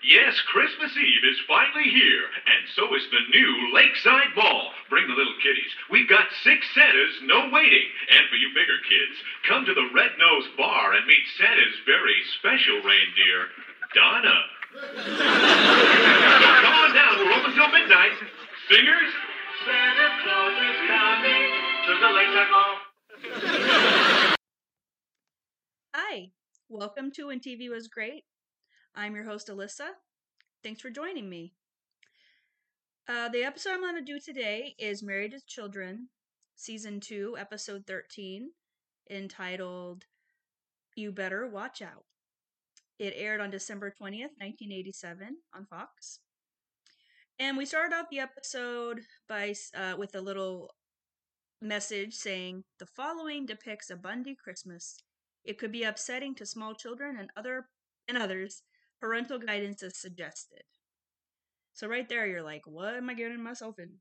Yes, Christmas Eve is finally here, and so is the new Lakeside Mall. Bring the little kiddies. We've got six Santas, no waiting. And for you bigger kids, come to the Red Nose Bar and meet Santa's very special reindeer, Donna. so come on down, we're open till midnight. Singers? Santa Claus is coming to the Lakeside Mall. Hi, welcome to When TV Was Great. I'm your host, Alyssa. Thanks for joining me. Uh, the episode I'm going to do today is Married to Children, Season 2, Episode 13, entitled You Better Watch Out. It aired on December 20th, 1987, on Fox. And we started out the episode by uh, with a little message saying the following depicts a Bundy Christmas. It could be upsetting to small children and other and others, parental guidance is suggested. So right there, you're like, what am I getting myself into?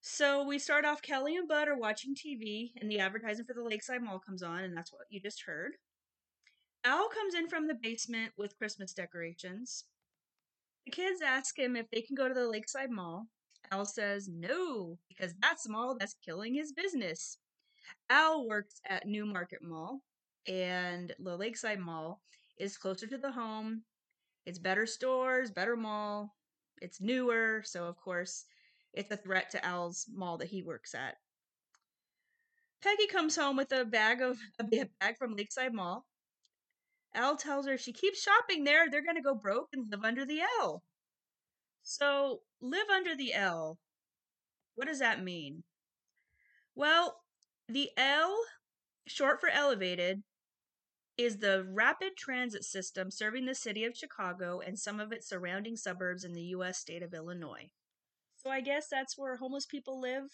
So we start off. Kelly and Bud are watching TV, and the advertisement for the Lakeside Mall comes on, and that's what you just heard. Al comes in from the basement with Christmas decorations. The kids ask him if they can go to the Lakeside Mall. Al says no, because that's the mall that's killing his business. Al works at New Market Mall, and the Lakeside Mall is closer to the home. It's better stores, better mall. It's newer, so of course, it's a threat to Al's mall that he works at. Peggy comes home with a bag of a bag from Lakeside Mall. Al tells her if she keeps shopping there, they're going to go broke and live under the L. So, live under the L. What does that mean? Well, the L, short for elevated, is the rapid transit system serving the city of Chicago and some of its surrounding suburbs in the U.S. state of Illinois. So I guess that's where homeless people live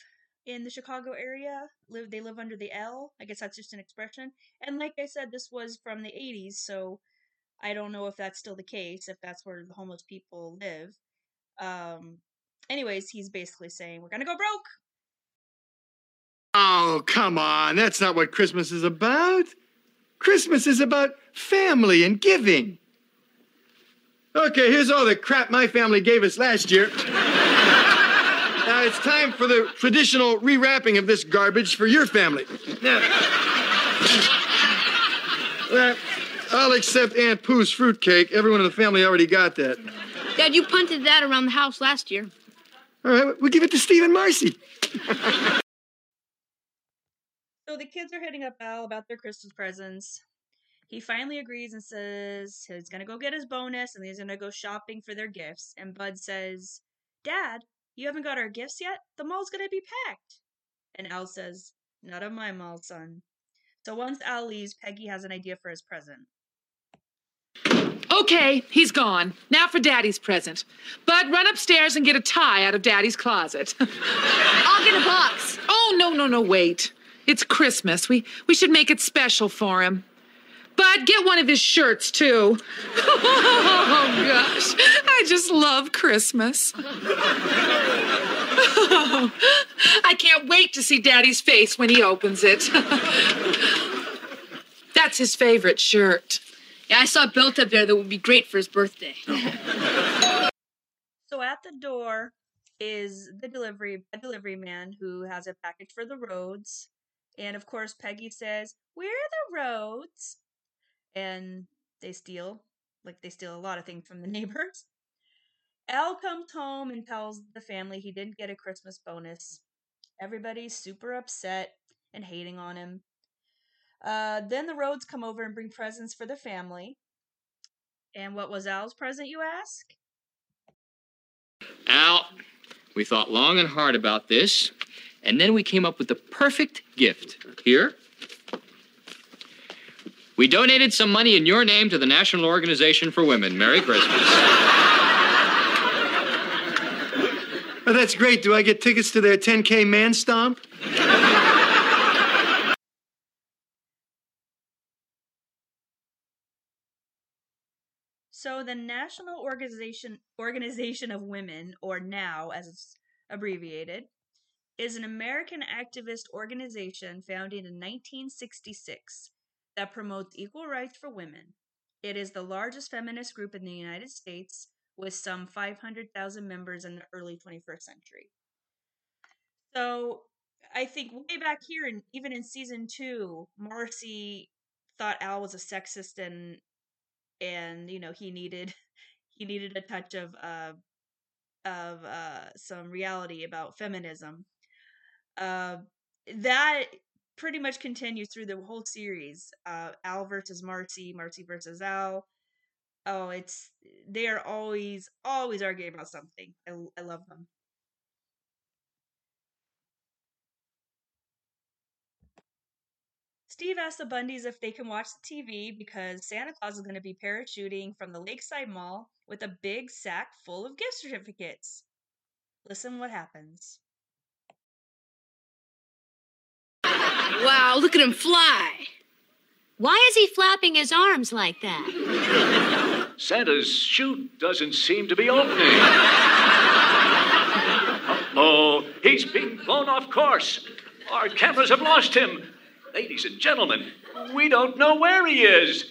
in the Chicago area. Live they live under the L. I guess that's just an expression. And like I said, this was from the 80s, so I don't know if that's still the case. If that's where the homeless people live. Um. Anyways, he's basically saying we're gonna go broke. Oh, come on. That's not what Christmas is about. Christmas is about family and giving. Okay, here's all the crap my family gave us last year. now it's time for the traditional rewrapping of this garbage for your family. Now, well, I'll accept Aunt Pooh's fruitcake. Everyone in the family already got that. Dad, you punted that around the house last year. All right, we'll give it to Steve and Marcy. So the kids are hitting up Al about their Christmas presents. He finally agrees and says he's gonna go get his bonus and he's gonna go shopping for their gifts. And Bud says, Dad, you haven't got our gifts yet? The mall's gonna be packed. And Al says, Not on my mall, son. So once Al leaves, Peggy has an idea for his present. Okay, he's gone. Now for Daddy's present. Bud, run upstairs and get a tie out of Daddy's closet. I'll get a box. oh, no, no, no, wait. It's Christmas. We, we should make it special for him. Bud, get one of his shirts, too. oh, gosh. I just love Christmas. I can't wait to see Daddy's face when he opens it. That's his favorite shirt. Yeah, I saw a belt up there that would be great for his birthday. Oh. So at the door is the delivery delivery man who has a package for the Rhoades. And of course Peggy says, Where are the Rhoades? And they steal like they steal a lot of things from the neighbors. Al comes home and tells the family he didn't get a Christmas bonus. Everybody's super upset and hating on him. Uh, then the Rhoades come over and bring presents for the family. And what was Al's present, you ask? Al, we thought long and hard about this, and then we came up with the perfect gift. Here. We donated some money in your name to the National Organization for Women. Merry Christmas. Oh, that's great. Do I get tickets to their 10K man stomp? So the National Organization Organization of Women, or NOW as it's abbreviated, is an American activist organization founded in 1966 that promotes equal rights for women. It is the largest feminist group in the United States with some 500,000 members in the early 21st century. So I think way back here, and even in season two, Marcy thought Al was a sexist and and you know he needed he needed a touch of uh of uh some reality about feminism. Uh, that pretty much continues through the whole series. Uh, Al versus Marcy, Marcy versus Al. Oh, it's they are always always arguing about something. I, I love them. Steve asks the Bundys if they can watch the TV because Santa Claus is going to be parachuting from the Lakeside Mall with a big sack full of gift certificates. Listen what happens. Wow, look at him fly. Why is he flapping his arms like that? Santa's chute doesn't seem to be opening. oh, he's being blown off course. Our cameras have lost him. Ladies and gentlemen, we don't know where he is.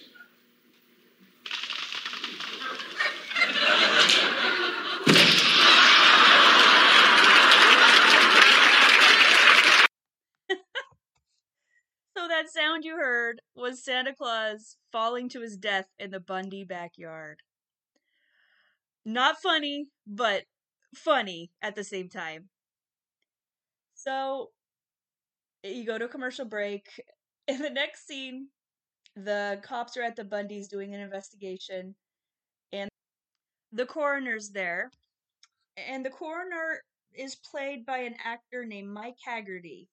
Sound you heard was Santa Claus falling to his death in the Bundy backyard. Not funny, but funny at the same time. So you go to a commercial break. In the next scene, the cops are at the Bundys doing an investigation, and the coroner's there. And the coroner is played by an actor named Mike Haggerty.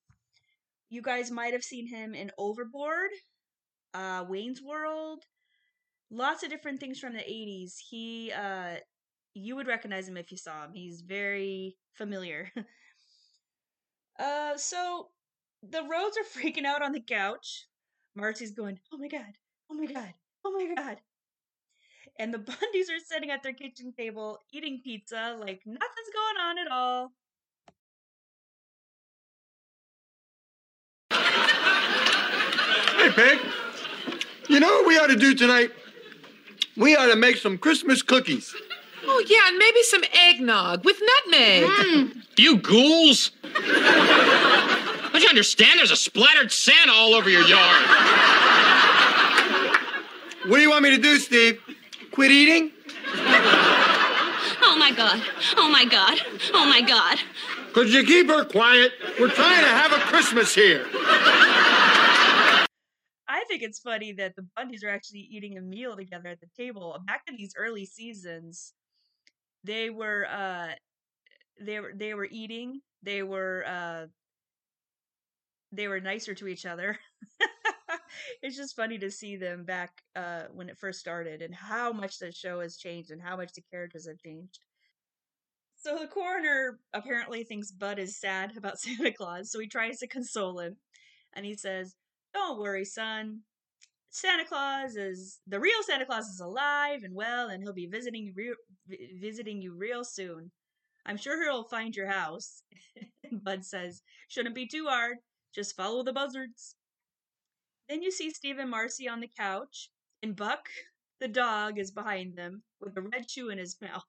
You guys might have seen him in Overboard, uh, Wayne's World, lots of different things from the 80s. He, uh, you would recognize him if you saw him. He's very familiar. uh, so the Rhoades are freaking out on the couch. Marcy's going, oh my god, oh my god, oh my god. And the Bundys are sitting at their kitchen table eating pizza like nothing's going on at all. Hey, Peg. You know what we ought to do tonight? We ought to make some Christmas cookies. Oh, yeah, and maybe some eggnog with nutmeg. Mm. You ghouls! Don't you understand? There's a splattered Santa all over your yard. What do you want me to do, Steve? Quit eating? Oh my god. Oh my god. Oh my god. Could you keep her quiet? We're trying to have a Christmas here. Think it's funny that the Bundys are actually eating a meal together at the table. Back in these early seasons, they were uh they were they were eating, they were uh they were nicer to each other. it's just funny to see them back uh when it first started and how much the show has changed and how much the characters have changed. So the coroner apparently thinks Bud is sad about Santa Claus, so he tries to console him. And he says, Don't worry, son. Santa Claus is the real Santa Claus is alive and well, and he'll be visiting you real, visiting you real soon. I'm sure he'll find your house. Bud says, "Shouldn't be too hard. Just follow the buzzards." Then you see Steve and Marcy on the couch, and Buck, the dog, is behind them with a red shoe in his mouth.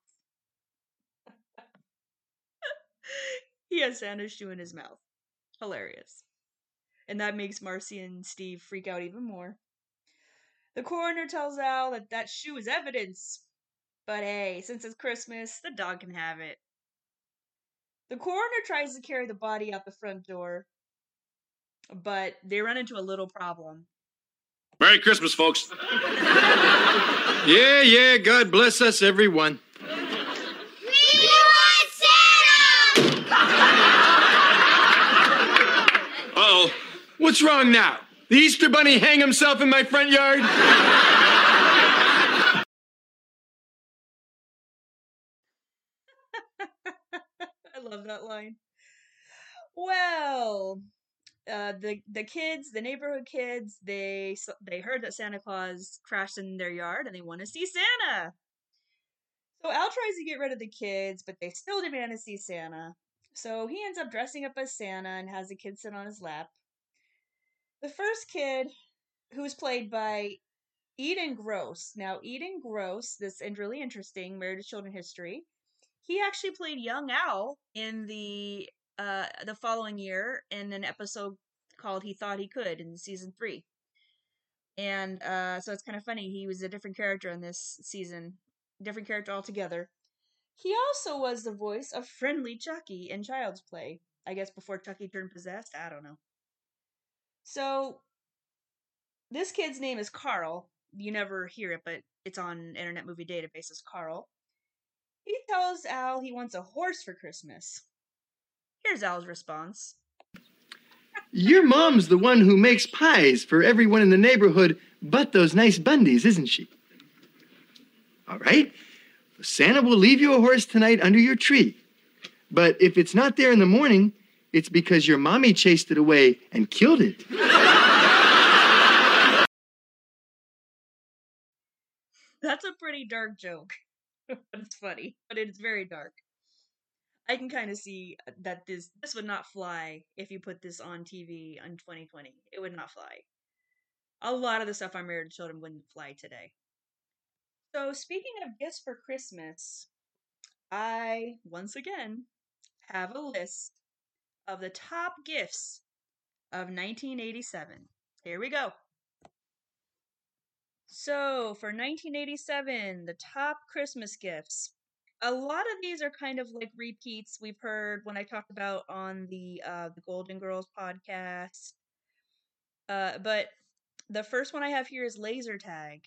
he has Santa's shoe in his mouth. Hilarious. And that makes Marcy and Steve freak out even more. The coroner tells Al that that shoe is evidence. But hey, since it's Christmas, the dog can have it. The coroner tries to carry the body out the front door, but they run into a little problem. Merry Christmas, folks. Yeah, yeah, God bless us, everyone. Uh-oh. What's wrong now? The Easter Bunny hang himself in my front yard? I love that line. Well, uh, the the kids, the neighborhood kids, they they heard that Santa Claus crashed in their yard and they want to see Santa. So Al tries to get rid of the kids, but they still demand to see Santa. So he ends up dressing up as Santa and has the kids sit on his lap. The first kid, who was played by Eden Gross. Now, Eden Gross, this is really interesting, Married to Children history. He actually played young Al in the uh the following year in an episode called He Thought He Could in season three. And uh so it's kind of funny. He was a different character in this season, different character altogether. He also was the voice of Friendly Chucky in Child's Play. I guess before Chucky turned possessed. I don't know. So this kid's name is Carl. You never hear it, but it's on Internet Movie Database as Carl. He tells Al he wants a horse for Christmas. Here's Al's response. Your mom's the one who makes pies for everyone in the neighborhood but those nice Bundys, isn't she? All right. Santa will leave you a horse tonight under your tree. But if it's not there in the morning, it's because your mommy chased it away and killed it. That's a pretty dark joke. it's funny, but it's very dark. I can kind of see that this this would not fly if you put this on TV in 2020. It would not fly. A lot of the stuff on Married to Children wouldn't fly today. So speaking of gifts for Christmas, I once again have a list of the top gifts of 1987. Here we go. So, for 1987, the top Christmas gifts. A lot of these are kind of like repeats we've heard when I talked about on the uh, the Golden Girls podcast. Uh, but the first one I have here is laser tag.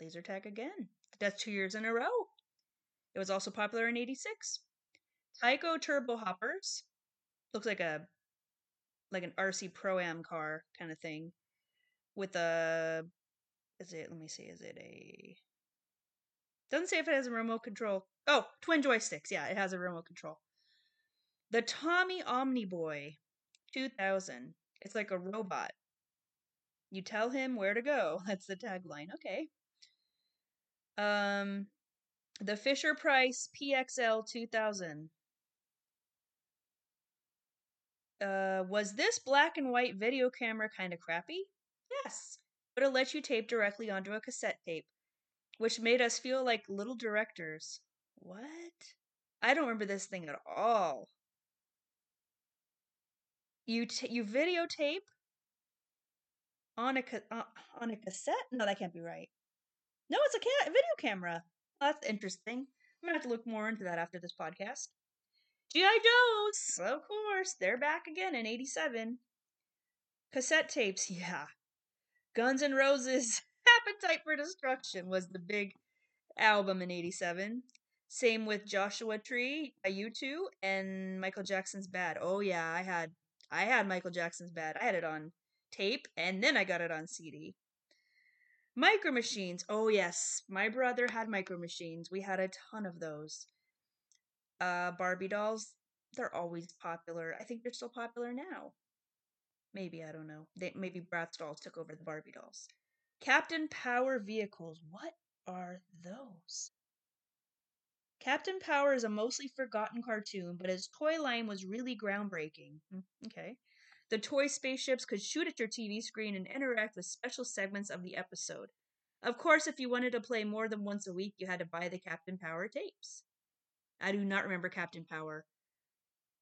Laser tag again. That's two years in a row. It was also popular in '86. Tyco Turbo Hoppers. Looks like a like an RC Pro Am car kind of thing with a is it let me see is it a doesn't say if it has a remote control. Oh twin joysticks yeah it has a remote control. The Tomy Omnibot 2000 it's like a robot. You tell him where to go that's the tagline okay. Um the fisher price pxl 2000 uh was this black and white video camera kind of crappy yes but it let you tape directly onto a cassette tape, which made us feel like little directors. What? I don't remember this thing at all. You t- you videotape on a ca- uh, on a cassette? No, that can't be right. No, it's a ca- video camera. That's interesting. I'm gonna have to look more into that after this podcast. G.I. Joes, of course, they're back again in '87. Cassette tapes, yeah. Guns N' Roses' Appetite for Destruction was the big album in 87. Same with Joshua Tree by U2 and Michael Jackson's Bad. Oh yeah, I had I had Michael Jackson's Bad. I had it on tape and then I got it on CD. Micro Machines. Oh yes, my brother had Micro Machines. We had a ton of those. Uh Barbie dolls, they're always popular. I think they're still popular now. Maybe I don't know. They maybe Bratz dolls took over the Barbie dolls. Captain Power vehicles. What are those? Captain Power is a mostly forgotten cartoon, but his toy line was really groundbreaking. Hmm, okay. The toy spaceships could shoot at your TV screen and interact with special segments of the episode. Of course, if you wanted to play more than once a week, you had to buy the Captain Power tapes. I do not remember Captain Power.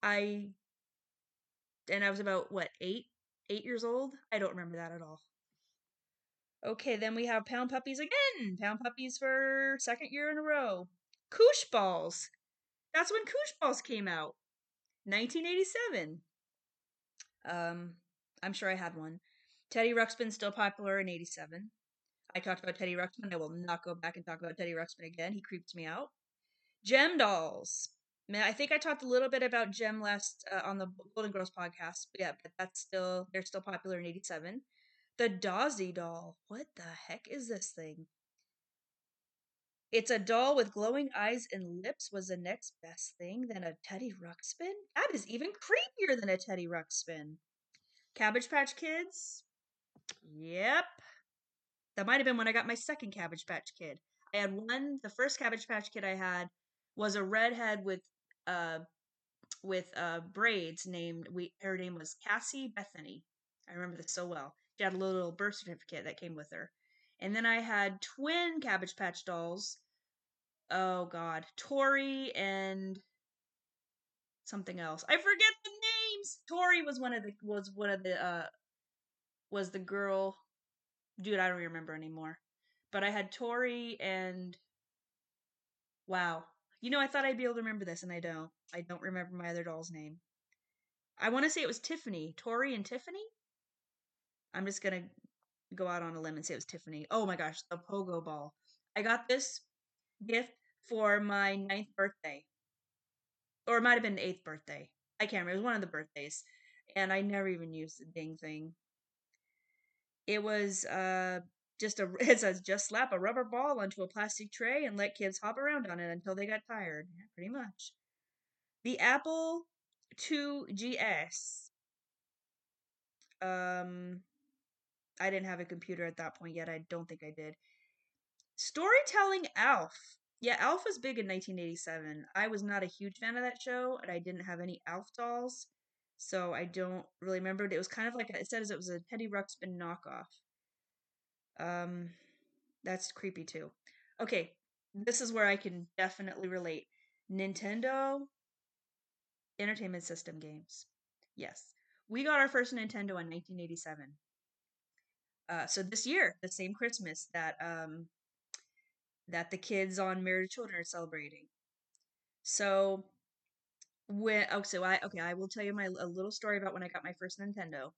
I and I was about what, 8 eight years old. I don't remember that at all. Okay, then we have Pound Puppies again. Pound Puppies for second year in a row. Koosh Balls. That's when Koosh Balls came out. 1987. Um, I'm sure I had one. Teddy Ruxpin still popular in 87. I talked about Teddy Ruxpin. I will not go back and talk about Teddy Ruxpin again. He creeps me out. Jem Dolls. I think I talked a little bit about Jem last uh, on the Golden Girls podcast. But yeah, but that's still they're still popular in '87. The Dozzy doll. What the heck is this thing? It's a doll with glowing eyes and lips. Was the next best thing than a Teddy Ruxpin? That is even creepier than a Teddy Ruxpin. Cabbage Patch Kids. Yep. That might have been when I got my second Cabbage Patch Kid. I had one. The first Cabbage Patch Kid I had was a redhead with uh, with uh, braids named we her name was Cassie Bethany. I remember this so well. She had a little birth certificate that came with her, And then I had twin Cabbage Patch dolls. Oh God, Tori and something else. I forget the names. Tori was one of the was one of the uh was the girl. Dude, I don't remember anymore. But I had Tori and wow. You know, I thought I'd be able to remember this, and I don't. I don't remember my other doll's name. I want to say it was Tiffany. Tori and Tiffany? I'm just to go out on a limb and say it was Tiffany. Oh my gosh, the pogo ball. I got this gift for my ninth birthday. Or it might have been eighth birthday. I can't remember. It was one of the birthdays. And I never even used the dang thing. It was uh just a it just slap a rubber ball onto a plastic tray and let kids hop around on it until they got tired. Yeah, pretty much. The Apple 2GS. Um I didn't have a computer at that point yet. I don't think I did. Storytelling Alf. Yeah, Alf was big in 1987. I was not a huge fan of that show, and I didn't have any Alf dolls, so I don't really remember. It was kind of like it says it was a Teddy Ruxpin knockoff. Um, that's creepy too. Okay, this is where I can definitely relate. Nintendo Entertainment System games. Yes, we got our first Nintendo in 1987. Uh, so this year, the same Christmas that um, that the kids on Married Children are celebrating. So when oh, so I okay, I will tell you my a little story about when I got my first Nintendo.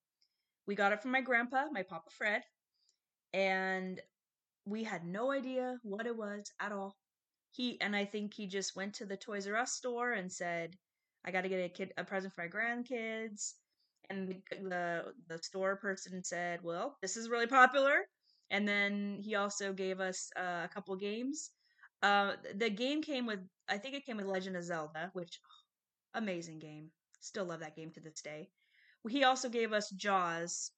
We got it from my grandpa, my papa Fred, and we had no idea what it was at all. He and I think he just went to the Toys R Us store and said, "I got to get a kid a present for my grandkids." And the, the store person said, "Well, this is really popular." And then he also gave us uh, a couple games. Uh, the game came with, I think it came with Legend of Zelda, which oh, amazing game. Still love that game to this day. He also gave us Jaws.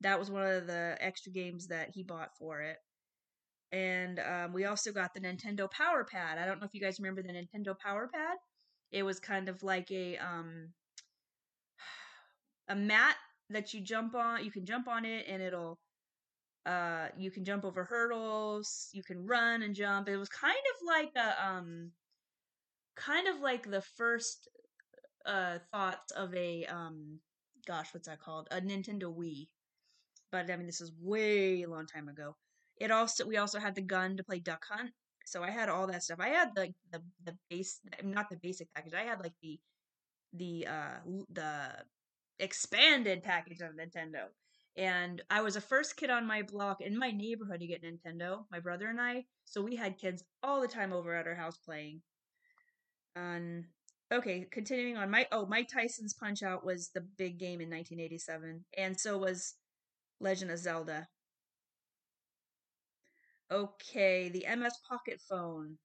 That was one of the extra games that he bought for it. And um, we also got the Nintendo Power Pad. I don't know if you guys remember the Nintendo Power Pad. It was kind of like a um, a mat that you jump on. You can jump on it, and it'll uh, you can jump over hurdles. You can run and jump. It was kind of like a um, kind of like the first uh thoughts of a um, gosh, what's that called? A Nintendo Wii. But I mean, this is way a long time ago. It also we also had the gun to play Duck Hunt. So I had all that stuff. I had like the the base, not the basic package. I had like the the uh the expanded package of Nintendo. And I was the first kid on my block in my neighborhood to get Nintendo, my brother and I. So we had kids all the time over at our house playing. Um, okay, continuing on. My oh, Mike Tyson's Punch Out was the big game in 1987, and so was Legend of Zelda. Okay, the MS Pocket Phone.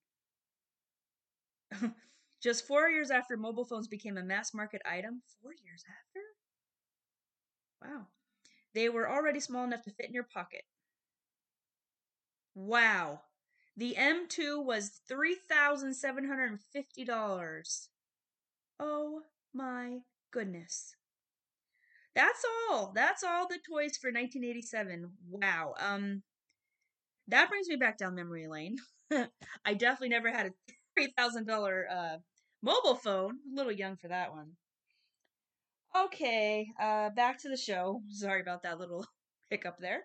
Just four years after mobile phones became a mass market item. Four years after? Wow. They were already small enough to fit in your pocket. Wow. The M2 was $3,750. Oh my goodness. That's all. That's all the toys for 1987. Wow. Um that brings me back down memory lane. I definitely never had a $3,000 uh mobile phone. A little young for that one. Okay, uh, back to the show. Sorry about that little hiccup there.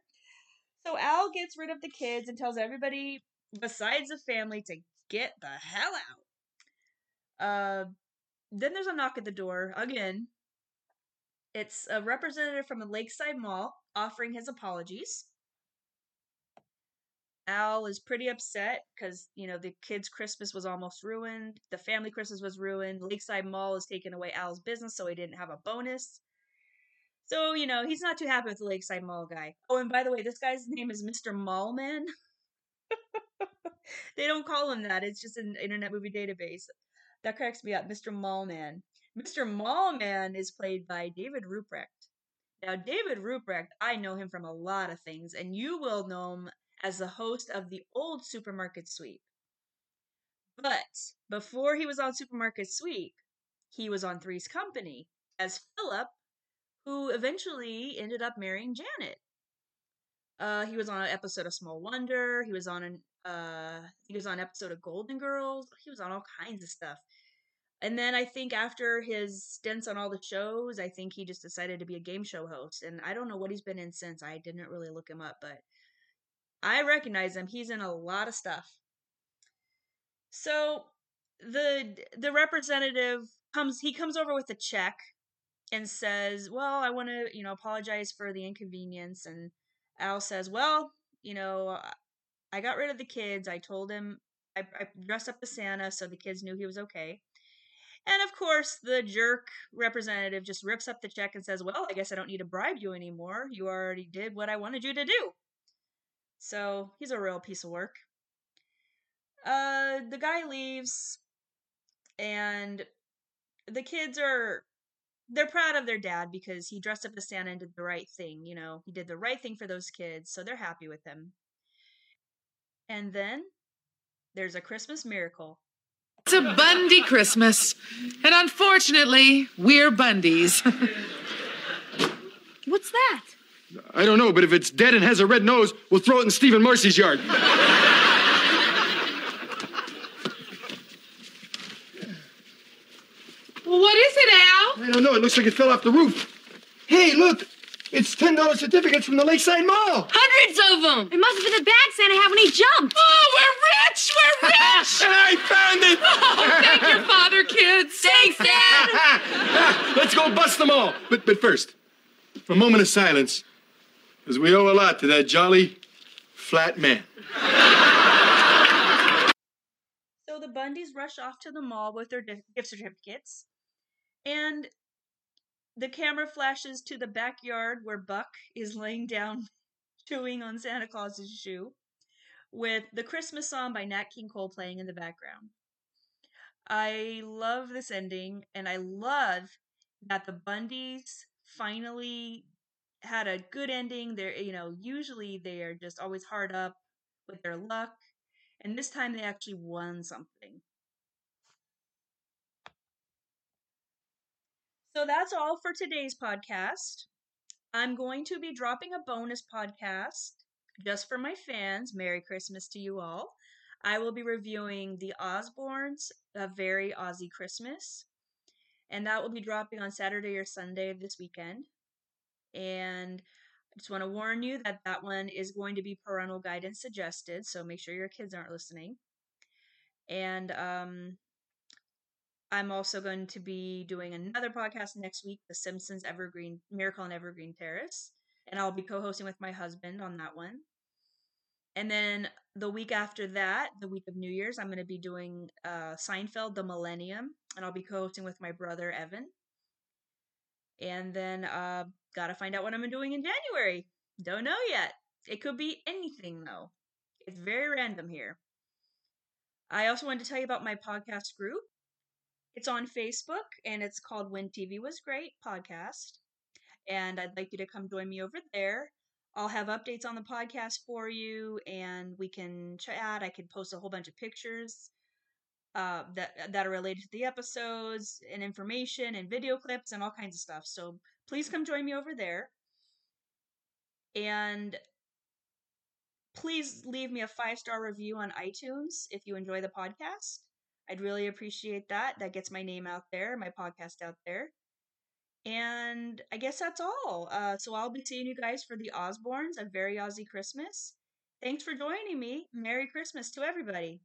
So Al gets rid of the kids and tells everybody besides the family to get the hell out. Uh, then there's a knock at the door again. It's a representative from a Lakeside Mall offering his apologies. Al is pretty upset because, you know, the kids' Christmas was almost ruined. The family Christmas was ruined. Lakeside Mall has taken away Al's business, so he didn't have a bonus. So, you know, he's not too happy with the Lakeside Mall guy. Oh, and by the way, this guy's name is Mr. Mallman. they don't call him that. It's just an Internet Movie Database. That cracks me up. Mr. Mallman. Mr. Mallman is played by David Ruprecht. Now, David Ruprecht, I know him from a lot of things, and you will know him as the host of the old Supermarket Sweep. But before he was on Supermarket Sweep, he was on Three's Company as Philip, who eventually ended up marrying Janet. Uh, he was on an episode of Small Wonder. He was on an uh, he was on an episode of Golden Girls. He was on all kinds of stuff. And then I think after his stints on all the shows, I think he just decided to be a game show host. And I don't know what he's been in since. I didn't really look him up, but I recognize him. He's in a lot of stuff. So the the representative comes he comes over with a check and says, "Well, I want to, you know, apologize for the inconvenience." And Al says, "Well, you know, I got rid of the kids. I told him I, I dressed up as Santa so the kids knew he was okay." And of course, the jerk representative just rips up the check and says, Well, I guess I don't need to bribe you anymore. You already did what I wanted you to do. So he's a real piece of work. Uh, the guy leaves, and the kids are. They're proud of their dad because he dressed up as Santa and did the right thing. You know, he did the right thing for those kids, so they're happy with him. And then there's a Christmas miracle. It's a Bundy Christmas. And unfortunately, we're Bundys. What's that? I don't know, but if it's dead and has a red nose, we'll throw it in Steve and Marcy's yard. well, what is it, Al? I don't know. It looks like it fell off the roof. Hey, look! It's $10 certificates from the Lakeside Mall. Hundreds of them. It must have been the bag Santa had when he jumped. Oh, we're rich! We're rich! and I found it! Oh, thank your father, kids. Thanks, Dad. Let's go bust them all. But, but first, a moment of silence, because we owe a lot to that jolly, flat man. So the Bundys rush off to the mall with their gift certificates, and the camera flashes to the backyard where Buck is laying down chewing on Santa Claus's shoe with the Christmas song by Nat King Cole playing in the background. I love this ending, and I love that the Bundys finally had a good ending. They're, you know, usually they are just always hard up with their luck, and this time they actually won something. So that's all for today's podcast. I'm going to be dropping a bonus podcast just for my fans. Merry Christmas to you all. I will be reviewing The Osbournes, A Very Aussie Christmas, and that will be dropping on Saturday or Sunday of this weekend. And I just want to warn you that that one is going to be parental guidance suggested, so make sure your kids aren't listening. And um, I'm also going to be doing another podcast next week, The Simpsons Evergreen Miracle on Evergreen Terrace, and I'll be co-hosting with my husband on that one. And then the week after that, the week of New Year's, I'm going to be doing uh, Seinfeld: The Millennium, and I'll be co-hosting with my brother Evan. And then uh, gotta find out what I'm doing in January. Don't know yet. It could be anything though. It's very random here. I also wanted to tell you about my podcast group. It's on Facebook and it's called When TV Was Great Podcast. And I'd like you to come join me over there. I'll have updates on the podcast for you and we can chat. I can post a whole bunch of pictures uh, that that are related to the episodes and information and video clips and all kinds of stuff. So please come join me over there. And please leave me a five star review on iTunes if you enjoy the podcast. I'd really appreciate that. That gets my name out there, my podcast out there. And I guess that's all. Uh, so I'll be seeing you guys for the Osbournes, a very Aussie Christmas. Thanks for joining me. Merry Christmas to everybody.